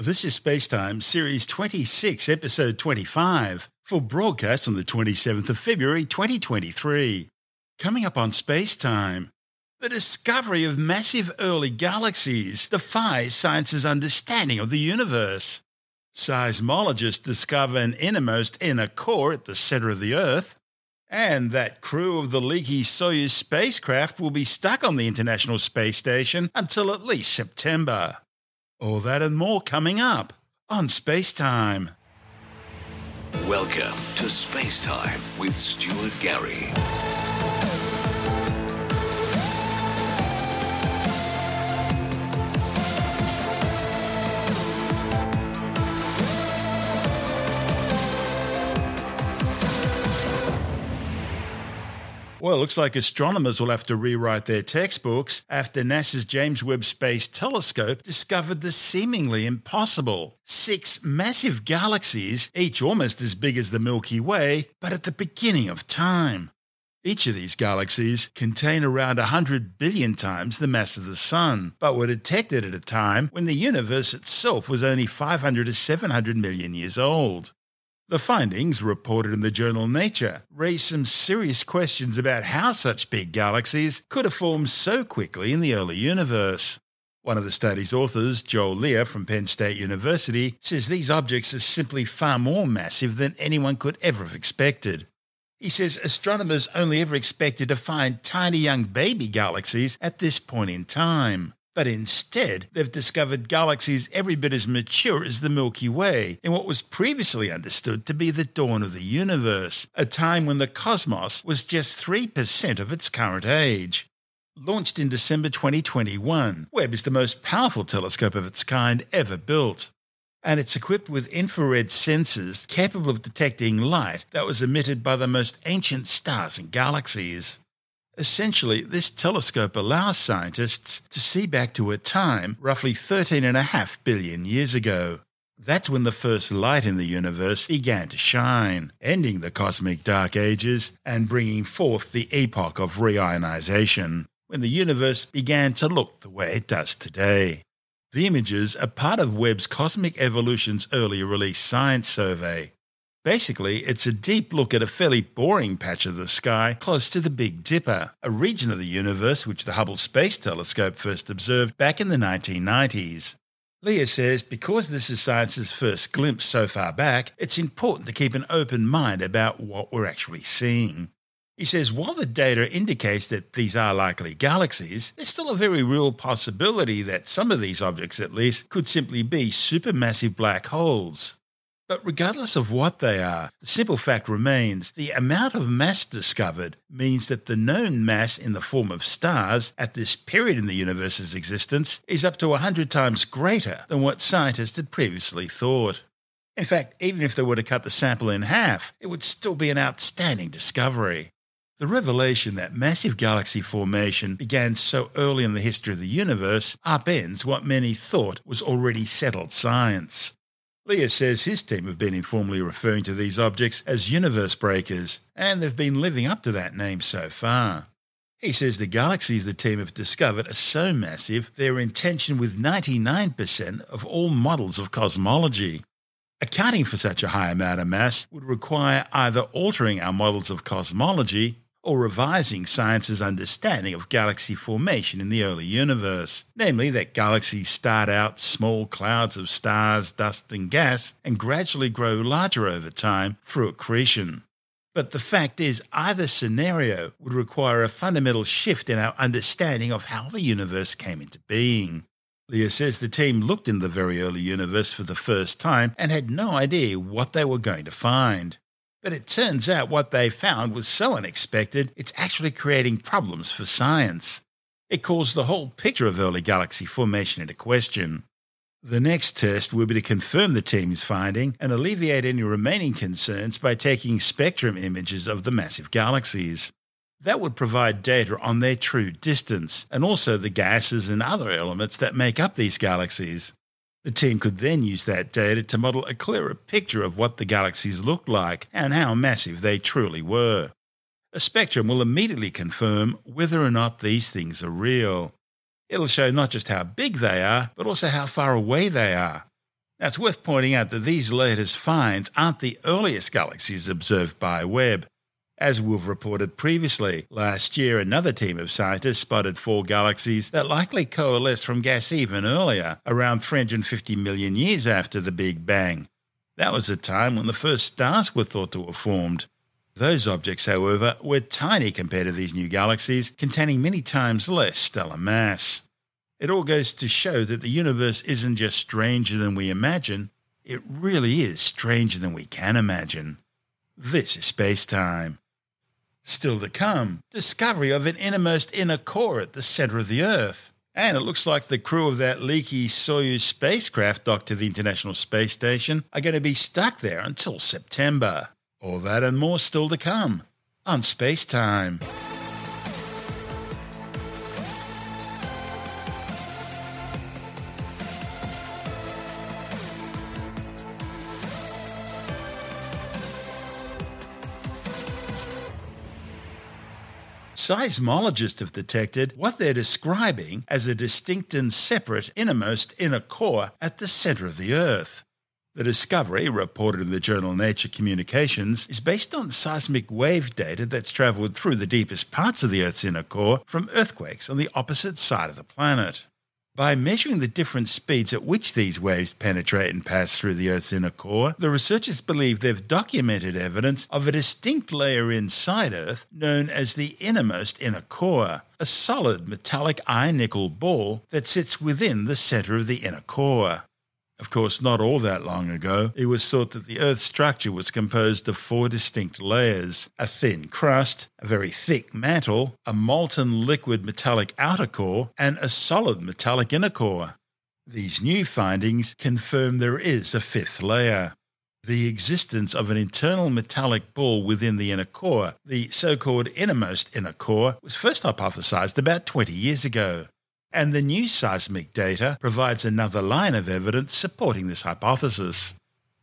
This is Spacetime, Series 26, Episode 25, for broadcast on the 27th of February 2023. Coming up on Spacetime, the discovery of massive early galaxies defies science's understanding of the universe. Seismologists discover an innermost inner core at the center of the Earth, and that crew of the leaky Soyuz spacecraft will be stuck on the International Space Station until at least September. All that and more coming up on Space Time. Welcome to Space Time with Stuart Gary. Well, it looks like astronomers will have to rewrite their textbooks after NASA's James Webb Space Telescope discovered the seemingly impossible. Six massive galaxies, each almost as big as the Milky Way, but at the beginning of time. Each of these galaxies contain around 100 billion times the mass of the Sun, but were detected at a time when the universe itself was only 500 to 700 million years old. The findings, reported in the journal Nature, raise some serious questions about how such big galaxies could have formed so quickly in the early universe. One of the study's authors, Joel Leja from Penn State University, says these objects are simply far more massive than anyone could ever have expected. He says astronomers only ever expected to find tiny young baby galaxies at this point in time. But instead, they've discovered galaxies every bit as mature as the Milky Way in what was previously understood to be the dawn of the universe, a time when the cosmos was just 3% of its current age. Launched in December 2021, Webb is the most powerful telescope of its kind ever built. And it's equipped with infrared sensors capable of detecting light that was emitted by the most ancient stars and galaxies. Essentially, this telescope allows scientists to see back to a time roughly 13.5 billion years ago. That's when the first light in the universe began to shine, ending the cosmic dark ages and bringing forth the epoch of reionization, when the universe began to look the way it does today. The images are part of Webb's Cosmic Evolution's early release science survey, Basically, it's a deep look at a fairly boring patch of the sky close to the Big Dipper, a region of the universe which the Hubble Space Telescope first observed back in the 1990s. Leja says because this is science's first glimpse so far back, it's important to keep an open mind about what we're actually seeing. He says while the data indicates that these are likely galaxies, there's still a very real possibility that some of these objects, at least, could simply be supermassive black holes. But regardless of what they are, the simple fact remains the amount of mass discovered means that the known mass in the form of stars at this period in the universe's existence is up to 100 times greater than what scientists had previously thought. In fact, even if they were to cut the sample in half, it would still be an outstanding discovery. The revelation that massive galaxy formation began so early in the history of the universe upends what many thought was already settled science. Leja says his team have been informally referring to these objects as universe breakers, and they've been living up to that name so far. He says the galaxies the team have discovered are so massive they're in tension with 99% of all models of cosmology. Accounting for such a high amount of mass would require either altering our models of cosmology or revising science's understanding of galaxy formation in the early universe, namely that galaxies start out small clouds of stars, dust, and gas and gradually grow larger over time through accretion. But the fact is, either scenario would require a fundamental shift in our understanding of how the universe came into being. Leja says the team looked in the very early universe for the first time and had no idea what they were going to find. But it turns out what they found was so unexpected, it's actually creating problems for science. It calls the whole picture of early galaxy formation into question. The next test will be to confirm the team's finding and alleviate any remaining concerns by taking spectrum images of the massive galaxies. That would provide data on their true distance and also the gases and other elements that make up these galaxies. The team could then use that data to model a clearer picture of what the galaxies looked like and how massive they truly were. A spectrum will immediately confirm whether or not these things are real. It'll show not just how big they are, but also how far away they are. Now, it's worth pointing out that these latest finds aren't the earliest galaxies observed by Webb. As we've reported previously, last year another team of scientists spotted four galaxies that likely coalesced from gas even earlier, around 350 million years after the Big Bang. That was the time when the first stars were thought to have formed. Those objects, however, were tiny compared to these new galaxies, containing many times less stellar mass. It all goes to show that the universe isn't just stranger than we imagine, it really is stranger than we can imagine. This is space time. Still to come, discovery of an innermost inner core at the center of the Earth. And it looks like the crew of that leaky Soyuz spacecraft docked to the International Space Station are going to be stuck there until September. All that and more still to come on Space Time. Seismologists have detected what they're describing as a distinct and separate innermost inner core at the center of the Earth. The discovery, reported in the journal Nature Communications, is based on seismic wave data that's travelled through the deepest parts of the Earth's inner core from earthquakes on the opposite side of the planet. By measuring the different speeds at which these waves penetrate and pass through the Earth's inner core, the researchers believe they've documented evidence of a distinct layer inside Earth known as the innermost inner core, a solid metallic iron nickel ball that sits within the center of the inner core. Of course, not all that long ago, it was thought that the Earth's structure was composed of four distinct layers a thin crust, a very thick mantle, a molten liquid metallic outer core, and a solid metallic inner core. These new findings confirm there is a fifth layer. The existence of an internal metallic ball within the inner core, the so called innermost inner core, was first hypothesized about 20 years ago. And the new seismic data provides another line of evidence supporting this hypothesis.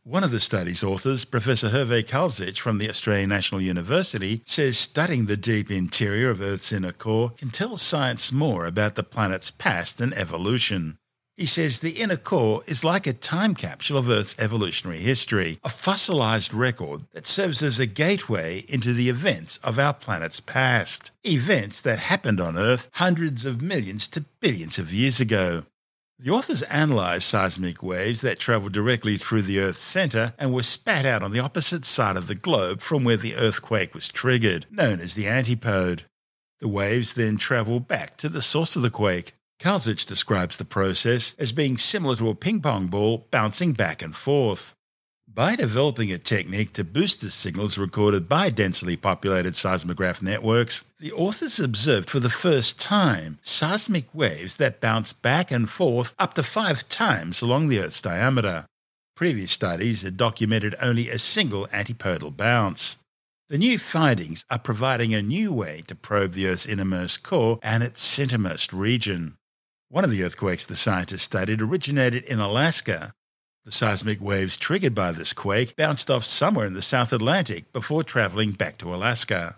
One of the study's authors, Professor Hrvoje Tkalčić from the Australian National University, says studying the deep interior of Earth's inner core can tell science more about the planet's past and evolution. He says the inner core is like a time capsule of Earth's evolutionary history, a fossilized record that serves as a gateway into the events of our planet's past. Events that happened on Earth hundreds of millions to billions of years ago. The authors analysed seismic waves that travelled directly through the Earth's centre and were spat out on the opposite side of the globe from where the earthquake was triggered, known as the antipode. The waves then travel back to the source of the quake, Tkalčić describes the process as being similar to a ping pong ball bouncing back and forth. By developing a technique to boost the signals recorded by densely populated seismograph networks, the authors observed for the first time seismic waves that bounce back and forth up to five times along the Earth's diameter. Previous studies had documented only a single antipodal bounce. The new findings are providing a new way to probe the Earth's innermost core and its centermost region. One of the earthquakes the scientists studied originated in Alaska. The seismic waves triggered by this quake bounced off somewhere in the South Atlantic before traveling back to Alaska.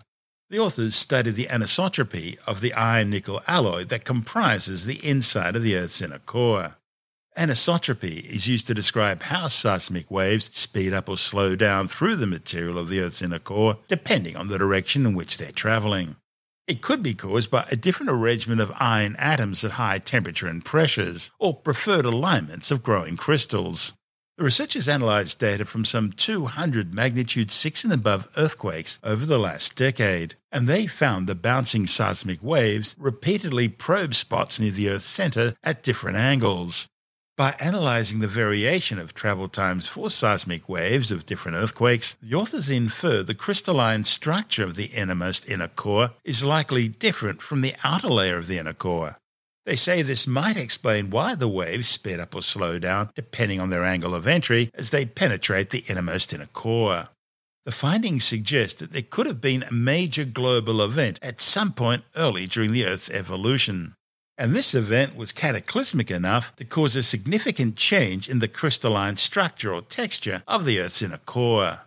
The authors studied the anisotropy of the iron nickel alloy that comprises the inside of the Earth's inner core. Anisotropy is used to describe how seismic waves speed up or slow down through the material of the Earth's inner core, depending on the direction in which they're traveling. It could be caused by a different arrangement of iron atoms at high temperature and pressures, or preferred alignments of growing crystals. The researchers analysed data from some 200 magnitude 6 and above earthquakes over the last decade, and they found the bouncing seismic waves repeatedly probe spots near the Earth's centre at different angles. By analyzing the variation of travel times for seismic waves of different earthquakes, the authors infer the crystalline structure of the innermost inner core is likely different from the outer layer of the inner core. They say this might explain why the waves speed up or slow down depending on their angle of entry as they penetrate the innermost inner core. The findings suggest that there could have been a major global event at some point early during the Earth's evolution and this event was cataclysmic enough to cause a significant change in the crystalline structure or texture of the Earth's inner core.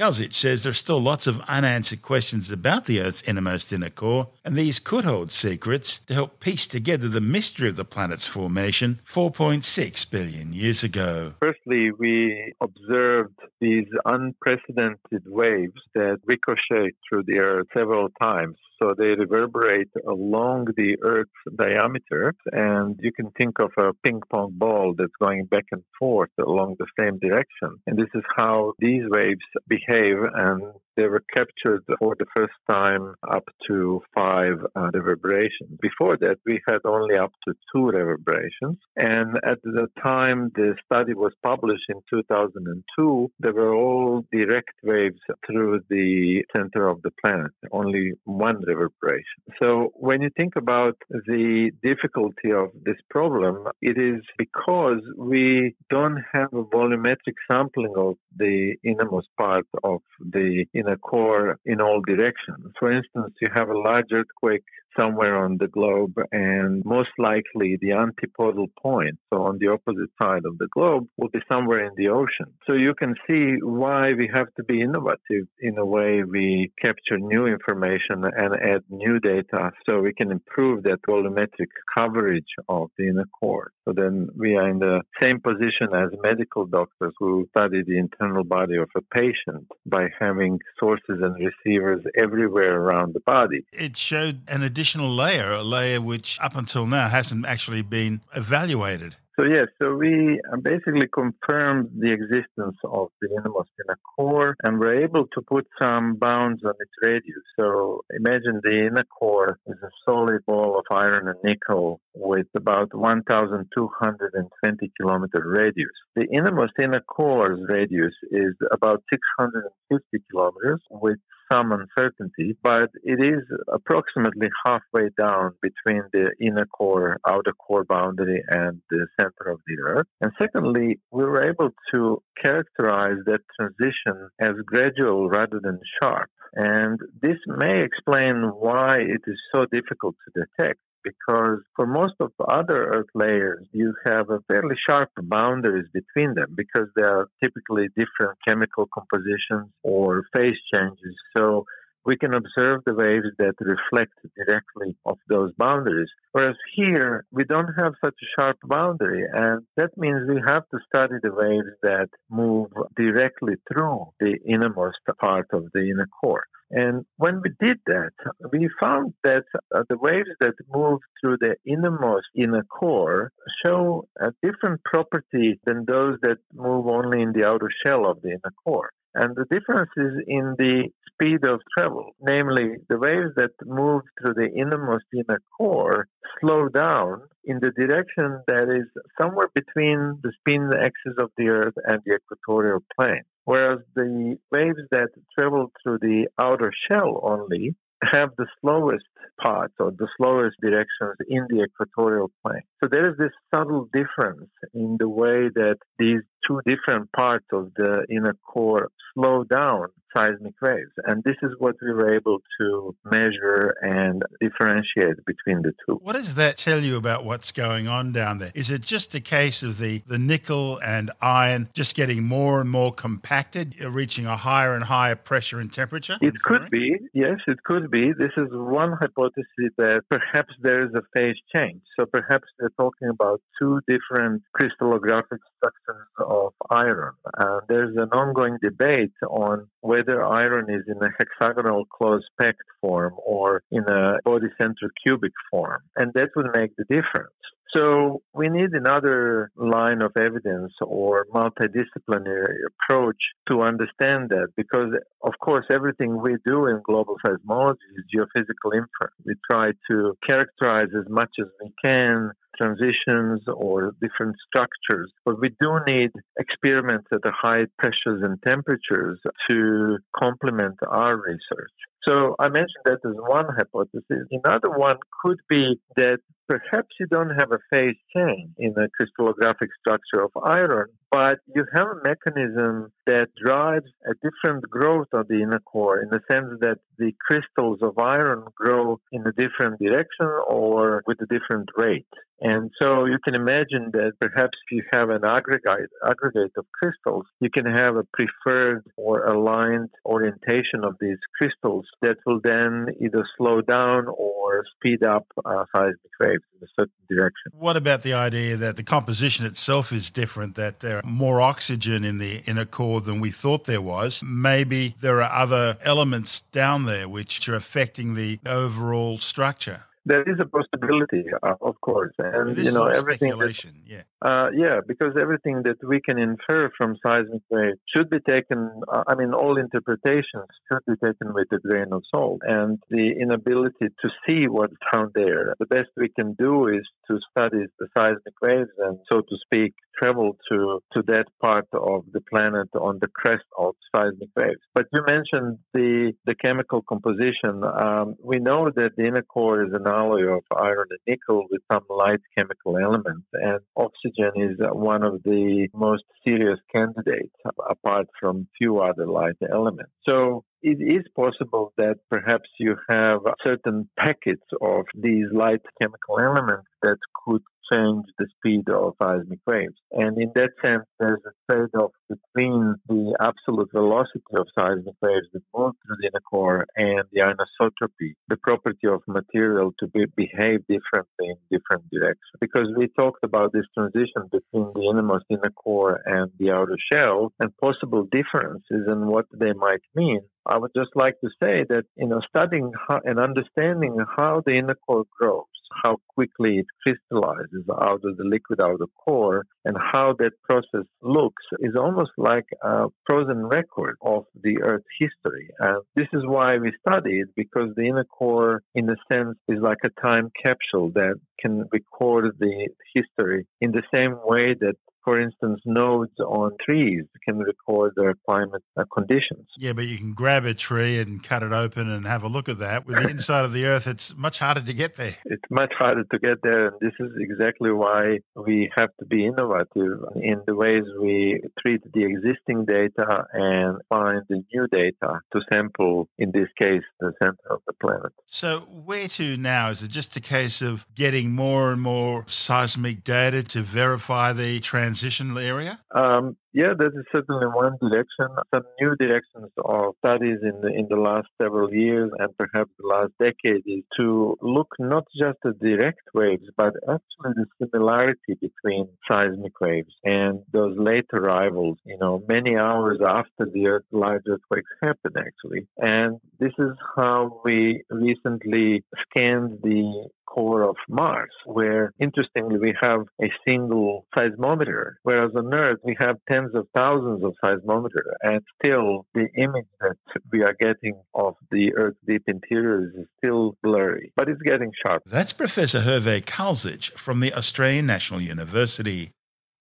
Tkalčić says there are still lots of unanswered questions about the Earth's innermost inner core, and these could hold secrets to help piece together the mystery of the planet's formation 4.6 billion years ago. Firstly, we observed these unprecedented waves that ricochet through the Earth several times so they reverberate along the Earth's diameter, and you can think of a ping pong ball that's going back and forth along the same direction. And this is how these waves behave, and they were captured for the first time up to five uh, reverberations. Before that, we had only up to two reverberations. And at the time the study was published in 2002, there were all direct waves through the center of the planet, only one reverberation. So when you think about the difficulty of this problem, it is because we don't have a volumetric sampling of the innermost part of the inner core in all directions. For instance, you have a large earthquake somewhere on the globe, and most likely the antipodal point, so on the opposite side of the globe, will be somewhere in the ocean. So you can see why we have to be innovative in a way we capture new information and add new data so we can improve that volumetric coverage of the inner core. So then we are in the same position as medical doctors who study the internal body of a patient by having sources and receivers everywhere around the body. It showed an additional additional layer, a layer which up until now hasn't actually been evaluated. So yes, so we uh, basically confirmed the existence of the innermost inner core, and we're able to put some bounds on its radius. So imagine the inner core is a solid ball of iron and nickel with about 1,220 kilometer radius. The innermost inner core's radius is about 650 kilometers with some uncertainty, but it is approximately halfway down between the inner core, outer core boundary and the center of the Earth. And secondly, we were able to characterize that transition as gradual rather than sharp. And this may explain why it is so difficult to detect because for most of the other Earth layers, you have a fairly sharp boundaries between them because they are typically different chemical compositions or phase changes. So we can observe the waves that reflect directly of those boundaries. Whereas here, we don't have such a sharp boundary, and that means we have to study the waves that move directly through the innermost part of the inner core. And when we did that, we found that uh, the waves that move through the innermost inner core show a different property than those that move only in the outer shell of the inner core. And the difference is in the speed of travel, namely the waves that move through the innermost inner core slow down in the direction that is somewhere between the spin axis of the Earth and the equatorial plane. Whereas the waves that travel through the outer shell only have the slowest parts or the slowest directions in the equatorial plane. So there is this subtle difference in the way that these two different parts of the inner core slow down seismic waves. And this is what we were able to measure and differentiate between the two. What does that tell you about what's going on down there? Is it just a case of the, the nickel and iron just getting more and more compacted, uh, reaching a higher and higher pressure and temperature? It could be, yes, it could be. This is one hypothesis that perhaps there is a phase change. So perhaps they're talking about two different crystallographic structures of iron. Uh, there's an ongoing debate on whether iron is in a hexagonal closed packed form or in a body center cubic form. And that would make the difference. So we need another line of evidence or multidisciplinary approach to understand that because of course everything we do in global seismology is geophysical inference. We try to characterize as much as we can transitions or different structures. But we do need experiments at the high pressures and temperatures to complement our research. So I mentioned that as one hypothesis. Another one could be that perhaps you don't have a phase change in the crystallographic structure of iron, but you have a mechanism that drives a different growth of the inner core in the sense that the crystals of iron grow in a different direction or with a different rate. And so you can imagine that perhaps if you have an aggregate, aggregate of crystals, you can have a preferred or aligned orientation of these crystals that will then either slow down or speed up uh, seismic waves in a certain direction. What about the idea that the composition itself is different, that there more oxygen in the inner core than we thought there was? Maybe there are other elements down there which are affecting the overall structure. There is a possibility, uh, of course, and this you know everything. That, yeah. uh, yeah, because everything that we can infer from seismic waves should be taken. Uh, I mean, all interpretations should be taken with a grain of salt, and the inability to see what's down there. The best we can do is to study the seismic waves and, so to speak, travel to to that part of the planet on the crest of seismic waves. But you mentioned the the chemical composition. Um, we know that the inner core is an alloy of iron and nickel with some light chemical elements, and oxygen is one of the most serious candidates apart from few other light elements. So it is possible that perhaps you have certain packets of these light chemical elements that could change the speed of seismic waves. And in that sense, there's a trade-off between the absolute velocity of seismic waves that move through the inner core and the anisotropy, the property of material to be, behave differently in different directions. Because we talked about this transition between the innermost inner core and the outer shell and possible differences and what they might mean. I would just like to say that, you know, studying how, and understanding how the inner core grows how quickly it crystallizes out of the liquid outer core and how that process looks is almost like a frozen record of the Earth's history. And this is why we study it because the inner core, in a sense, is like a time capsule that can record the history in the same way that for instance, nodes on trees can record their climate uh, conditions. Yeah, but you can grab a tree and cut it open and have a look at that. With the inside of the Earth, it's much harder to get there. It's much harder to get there, and this is exactly why we have to be innovative in the ways we treat the existing data and find the new data to sample, in this case, the center of the planet. So, where to now? Is it just a case of getting more and more seismic data to verify the trans transition area? Um, yeah, that is certainly one direction. Some new directions of studies in the in the last several years and perhaps the last decade is to look not just at direct waves, but actually the similarity between seismic waves and those late arrivals. You know, many hours after the Earth large earthquakes happen, actually. And this is how we recently scanned the core of Mars, where interestingly we have a single seismometer, whereas on Earth we have tens of thousands of seismometers, and still the image that we are getting of the Earth's deep interior is still blurry, but it's getting sharp. That's Professor Hrvoje Tkalčić from the Australian National University.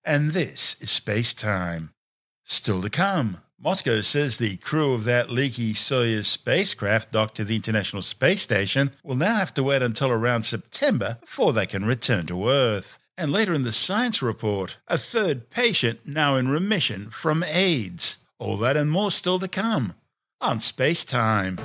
And this is Space Time. Still to come. Moscow says the crew of that leaky Soyuz spacecraft docked to the International Space Station will now have to wait until around September before they can return to Earth. And later in the science report, a third patient now in remission from AIDS. All that and more still to come on Space Time.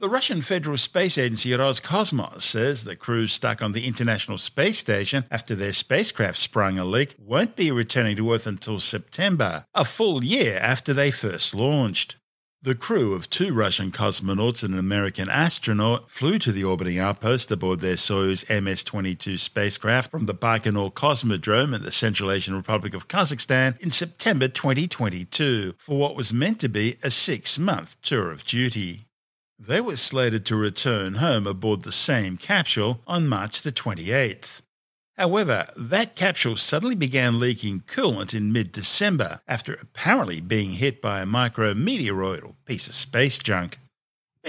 The Russian Federal Space Agency Roscosmos says the crew stuck on the International Space Station after their spacecraft sprung a leak won't be returning to Earth until September, a full year after they first launched. The crew of two Russian cosmonauts and an American astronaut flew to the orbiting outpost aboard their Soyuz MS 22 spacecraft from the Baikonur Cosmodrome in the Central Asian Republic of Kazakhstan in September 2022 for what was meant to be a six month tour of duty. They were slated to return home aboard the same capsule on March the 28th. However, that capsule suddenly began leaking coolant in mid December after apparently being hit by a micrometeoroid or piece of space junk.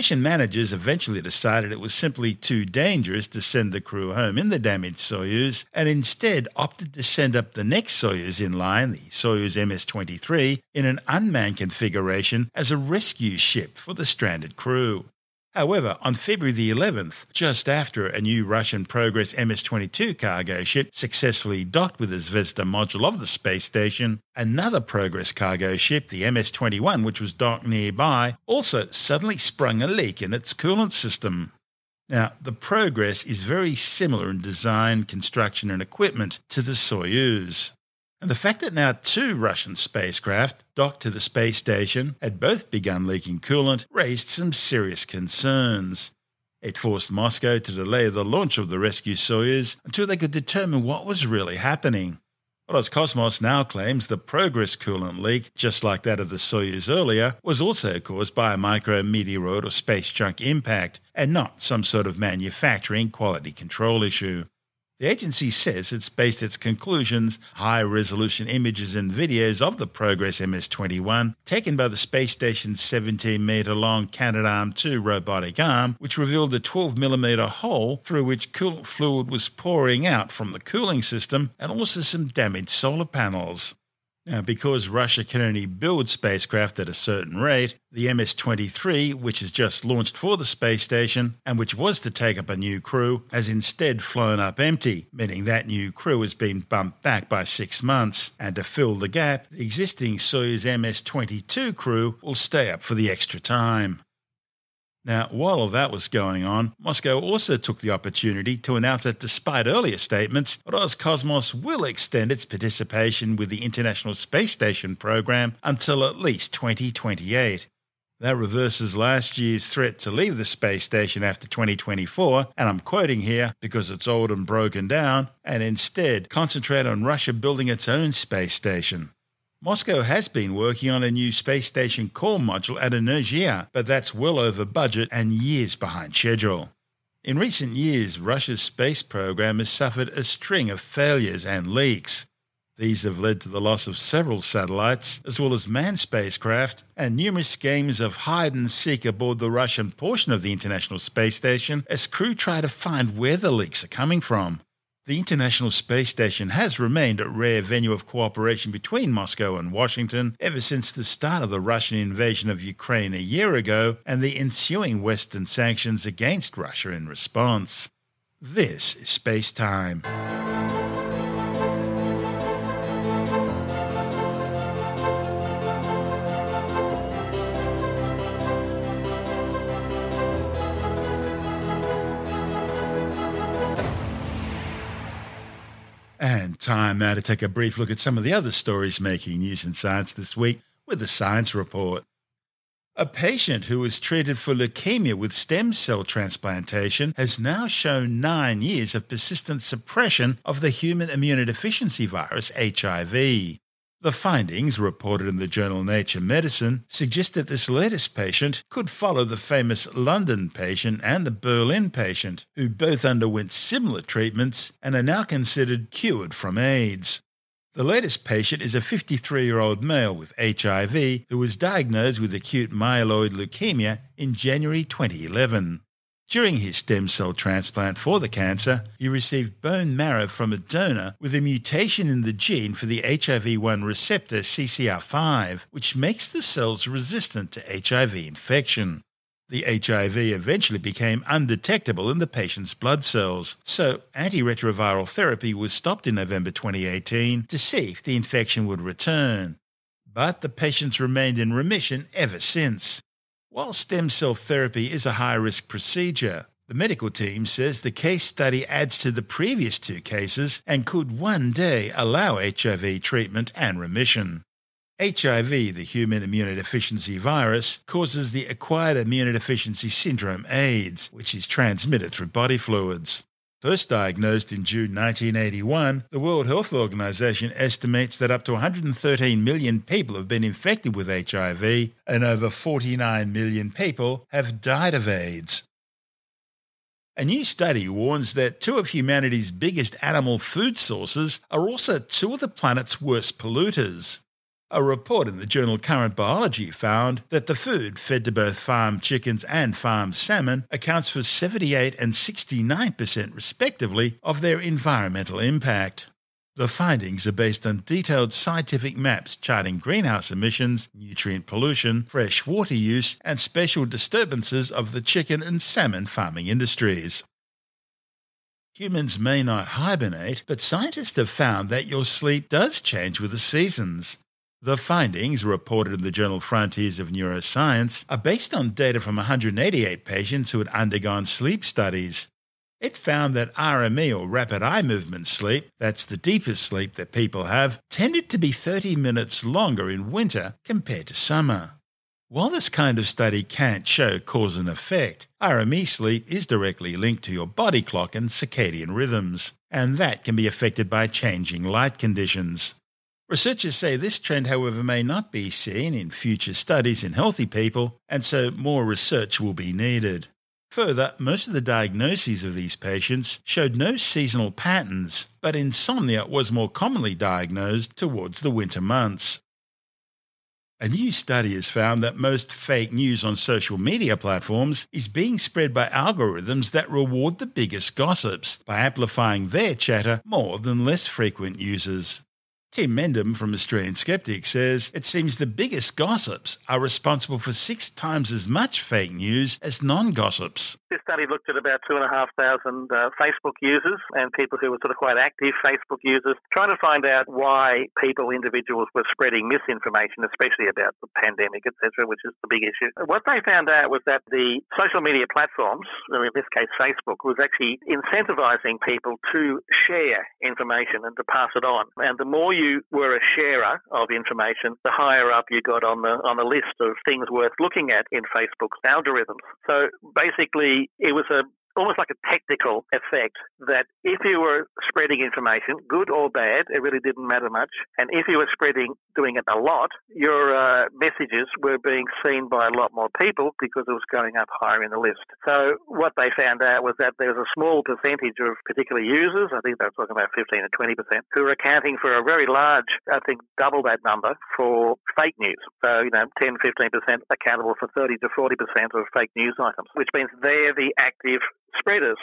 Mission managers eventually decided it was simply too dangerous to send the crew home in the damaged Soyuz and instead opted to send up the next Soyuz in line, the Soyuz MS 23, in an unmanned configuration as a rescue ship for the stranded crew. However, on February the 11th, just after a new Russian Progress MS-22 cargo ship successfully docked with the Zvezda module of the space station, another Progress cargo ship, the MS-21, which was docked nearby, also suddenly sprung a leak in its coolant system. Now, the Progress is very similar in design, construction, and equipment to the Soyuz. And the fact that now two Russian spacecraft docked to the space station had both begun leaking coolant raised some serious concerns. It forced Moscow to delay the launch of the rescue Soyuz until they could determine what was really happening. Well, Roscosmos now claims the Progress coolant leak, just like that of the Soyuz earlier, was also caused by a micrometeoroid or space junk impact, and not some sort of manufacturing quality control issue. The agency says it's based its conclusions high resolution images and videos of the Progress MS 21 taken by the space station's 17 metre long Canadarm2 robotic arm, which revealed a 12 millimetre hole through which coolant fluid was pouring out from the cooling system and also some damaged solar panels. Now, because Russia can only build spacecraft at a certain rate, the MS 23, which has just launched for the space station and which was to take up a new crew, has instead flown up empty, meaning that new crew has been bumped back by six months. And to fill the gap, the existing Soyuz MS 22 crew will stay up for the extra time. Now, while all that was going on, Moscow also took the opportunity to announce that despite earlier statements, Roscosmos will extend its participation with the International Space Station program until at least 2028. That reverses last year's threat to leave the space station after 2024, and I'm quoting here because it's old and broken down, and instead concentrate on Russia building its own space station. Moscow has been working on a new space station core module at Energia, but that's well over budget and years behind schedule. In recent years, Russia's space program has suffered a string of failures and leaks. These have led to the loss of several satellites, as well as manned spacecraft, and numerous games of hide and seek aboard the Russian portion of the International Space Station as crew try to find where the leaks are coming from. The International Space Station has remained a rare venue of cooperation between Moscow and Washington ever since the start of the Russian invasion of Ukraine a year ago and the ensuing Western sanctions against Russia in response. This is Space Time. Time now to take a brief look at some of the other stories making news in science this week with the Science Report. A patient who was treated for leukemia with stem cell transplantation has now shown nine years of persistent suppression of the human immunodeficiency virus HIV. The findings, reported in the journal Nature Medicine, suggest that this latest patient could follow the famous London patient and the Berlin patient, who both underwent similar treatments and are now considered cured from AIDS. The latest patient is a 53 year old male with HIV who was diagnosed with acute myeloid leukemia in January 2011. During his stem cell transplant for the cancer, he received bone marrow from a donor with a mutation in the gene for the HIV 1 receptor CCR5, which makes the cells resistant to HIV infection. The HIV eventually became undetectable in the patient's blood cells, so antiretroviral therapy was stopped in November 2018 to see if the infection would return. But the patients remained in remission ever since. While stem cell therapy is a high risk procedure, the medical team says the case study adds to the previous two cases and could one day allow HIV treatment and remission. HIV, the human immunodeficiency virus, causes the acquired immunodeficiency syndrome AIDS, which is transmitted through body fluids. First diagnosed in June 1981, the World Health Organization estimates that up to 113 million people have been infected with HIV and over 49 million people have died of AIDS. A new study warns that two of humanity's biggest animal food sources are also two of the planet's worst polluters. A report in the journal Current Biology found that the food fed to both farm chickens and farm salmon accounts for 78 and 69% respectively of their environmental impact. The findings are based on detailed scientific maps charting greenhouse emissions, nutrient pollution, fresh water use, and special disturbances of the chicken and salmon farming industries. Humans may not hibernate, but scientists have found that your sleep does change with the seasons. The findings, reported in the journal Frontiers of Neuroscience, are based on data from 188 patients who had undergone sleep studies. It found that RME or rapid eye movement sleep, that's the deepest sleep that people have, tended to be 30 minutes longer in winter compared to summer. While this kind of study can't show cause and effect, RME sleep is directly linked to your body clock and circadian rhythms, and that can be affected by changing light conditions. Researchers say this trend, however, may not be seen in future studies in healthy people, and so more research will be needed. Further, most of the diagnoses of these patients showed no seasonal patterns, but insomnia was more commonly diagnosed towards the winter months. A new study has found that most fake news on social media platforms is being spread by algorithms that reward the biggest gossips by amplifying their chatter more than less frequent users. Tim Mendham from Australian Skeptic says it seems the biggest gossips are responsible for six times as much fake news as non gossips. This study looked at about 2,500 uh, Facebook users and people who were sort of quite active Facebook users, trying to find out why people, individuals, were spreading misinformation, especially about the pandemic, etc., which is the big issue. What they found out was that the social media platforms, in this case Facebook, was actually incentivizing people to share information and to pass it on. And the more you were a sharer of information, the higher up you got on the on the list of things worth looking at in Facebook's algorithms. So basically, it was a almost like a technical effect that if you were spreading information, good or bad, it really didn't matter much. And if you were spreading, doing it a lot, your uh, messages were being seen by a lot more people because it was going up higher in the list. So what they found out was that there was a small percentage of particular users, I think they were talking about 15 to 20%, who were accounting for a very large, I think double that number for fake news. So, you know, 10, 15% accountable for 30 to 40% of fake news items, which means they're the active spreaders.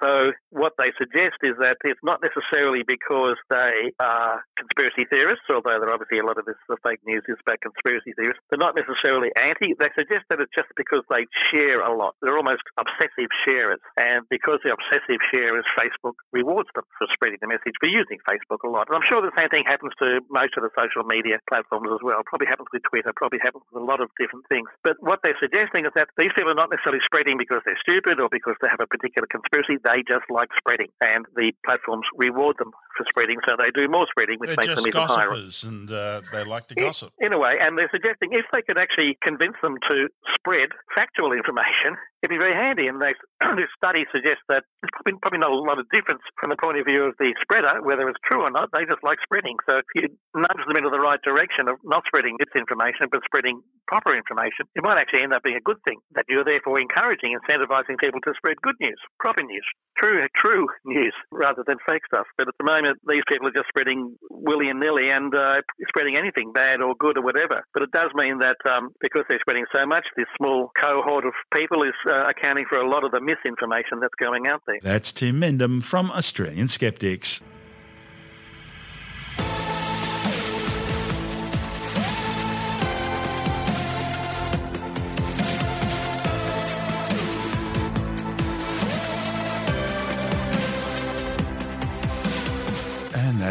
So what they suggest is that it's not necessarily because they are conspiracy theorists, although there obviously a lot of this the fake news is about conspiracy theorists. They're not necessarily anti. They suggest that it's just because they share a lot. They're almost obsessive sharers, and because they're obsessive sharers, Facebook rewards them for spreading the message for using Facebook a lot. And I'm sure the same thing happens to most of the social media platforms as well. Probably happens with Twitter. Probably happens with a lot of different things. But what they're suggesting is that these people are not necessarily spreading because they're stupid or because they have a particular conspiracy they just like spreading, and the platforms reward them for spreading, so they do more spreading, which They're makes them even higher. gossipers, and uh, they like to gossip. In a way, and they're suggesting if they could actually convince them to spread factual information, it'd be very handy. And they, this study suggests that there's probably, probably not a lot of difference from the point of view of the spreader, whether it's true or not. They just like spreading. So if you nudge them into the right direction of not spreading misinformation, but spreading proper information, it might actually end up being a good thing. That you're therefore encouraging, incentivizing people to spread good news, proper news, true, true news, rather than fake stuff. But at the moment, these people are just spreading willy and nilly and uh, spreading anything, bad or good or whatever. But it does mean that um, because they're spreading so much, this small cohort of people is uh, accounting for a lot of the misinformation that's going out there. That's Tim Mendham from Australian Skeptics.